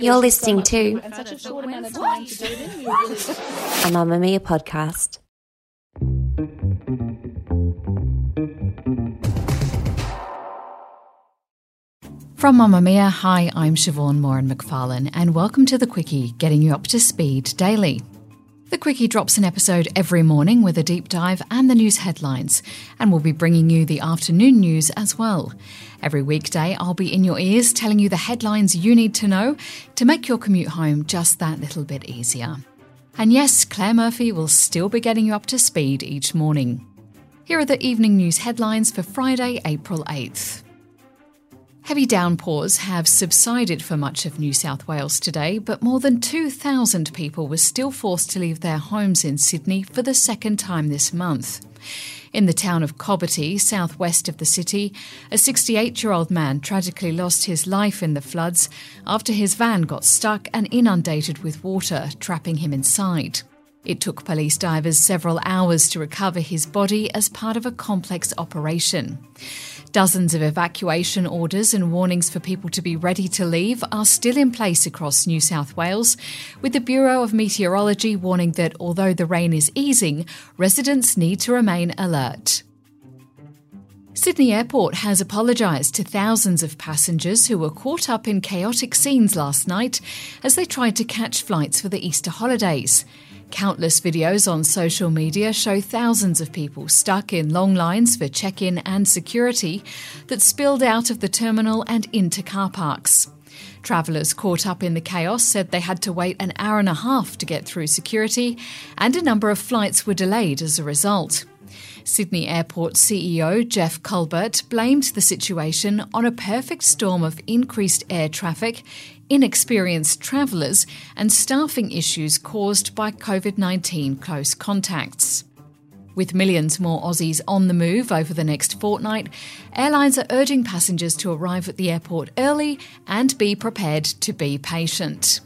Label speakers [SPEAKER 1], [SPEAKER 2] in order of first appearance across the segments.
[SPEAKER 1] You're listening to a Mamamia podcast.
[SPEAKER 2] From Mamamia, hi, I'm Siobhán Moran McFarlane, and welcome to The Quicky, getting you up to speed daily. The Quicky drops an episode every morning with a deep dive and the news headlines, and we'll be bringing you the afternoon news as well. Every weekday, I'll be in your ears telling you the headlines you need to know to make your commute home just that little bit easier. And yes, Claire Murphy will still be getting you up to speed each morning. Here are the evening news headlines for Friday, April 8th. Heavy downpours have subsided for much of New South Wales today, but more than 2,000 people were still forced to leave their homes in Sydney for the second time this month. In the town of Cobbitty, southwest of the city, a 68 year old man tragically lost his life in the floods after his van got stuck and inundated with water, trapping him inside. It took police divers several hours to recover his body as part of a complex operation. Dozens of evacuation orders and warnings for people to be ready to leave are still in place across New South Wales, with the Bureau of Meteorology warning that although the rain is easing, residents need to remain alert. Sydney Airport has apologised to thousands of passengers who were caught up in chaotic scenes last night as they tried to catch flights for the Easter holidays. Countless videos on social media show thousands of people stuck in long lines for check in and security that spilled out of the terminal and into car parks. Travellers caught up in the chaos said they had to wait an hour and a half to get through security, and a number of flights were delayed as a result. Sydney Airport CEO Geoff Culbert blamed the situation on a perfect storm of increased air traffic, inexperienced travellers, and staffing issues caused by COVID 19 close contacts. With millions more Aussies on the move over the next fortnight, airlines are urging passengers to arrive at the airport early and be prepared to be patient.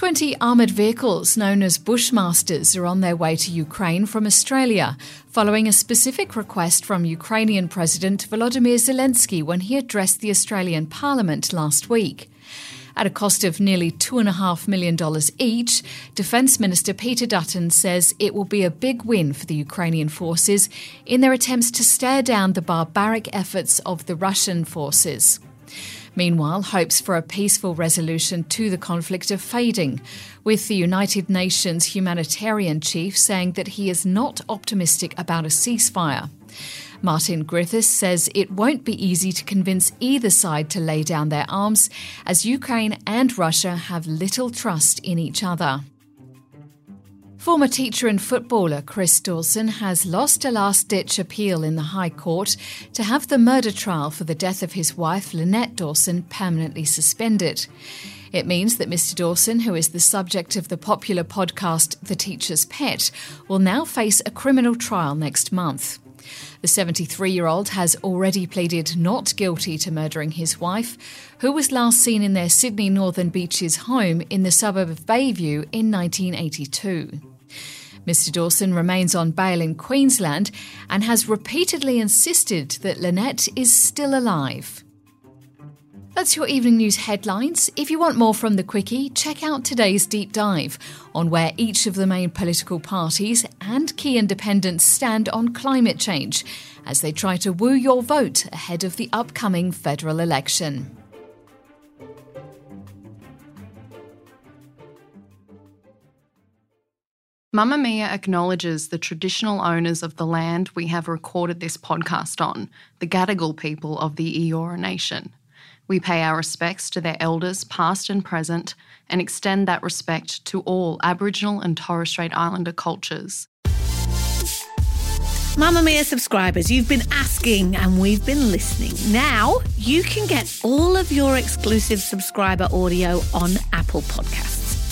[SPEAKER 2] 20 armoured vehicles known as Bushmasters are on their way to Ukraine from Australia, following a specific request from Ukrainian President Volodymyr Zelensky when he addressed the Australian Parliament last week. At a cost of nearly $2.5 million each, Defence Minister Peter Dutton says it will be a big win for the Ukrainian forces in their attempts to stare down the barbaric efforts of the Russian forces. Meanwhile, hopes for a peaceful resolution to the conflict are fading, with the United Nations humanitarian chief saying that he is not optimistic about a ceasefire. Martin Griffiths says it won't be easy to convince either side to lay down their arms, as Ukraine and Russia have little trust in each other. Former teacher and footballer Chris Dawson has lost a last ditch appeal in the High Court to have the murder trial for the death of his wife Lynette Dawson permanently suspended. It means that Mr. Dawson, who is the subject of the popular podcast The Teacher's Pet, will now face a criminal trial next month. The 73 year old has already pleaded not guilty to murdering his wife, who was last seen in their Sydney Northern Beaches home in the suburb of Bayview in 1982. Mr. Dawson remains on bail in Queensland and has repeatedly insisted that Lynette is still alive. That's your evening news headlines. If you want more from the Quicky, check out today's deep dive on where each of the main political parties and key independents stand on climate change as they try to woo your vote ahead of the upcoming federal election.
[SPEAKER 3] Mamamia acknowledges the traditional owners of the land we have recorded this podcast on, the Gadigal people of the Eora Nation. We pay our respects to their elders, past and present, and extend that respect to all Aboriginal and Torres Strait Islander cultures.
[SPEAKER 4] Mamamia subscribers, you've been asking and we've been listening. Now you can get all of your exclusive subscriber audio on Apple Podcasts.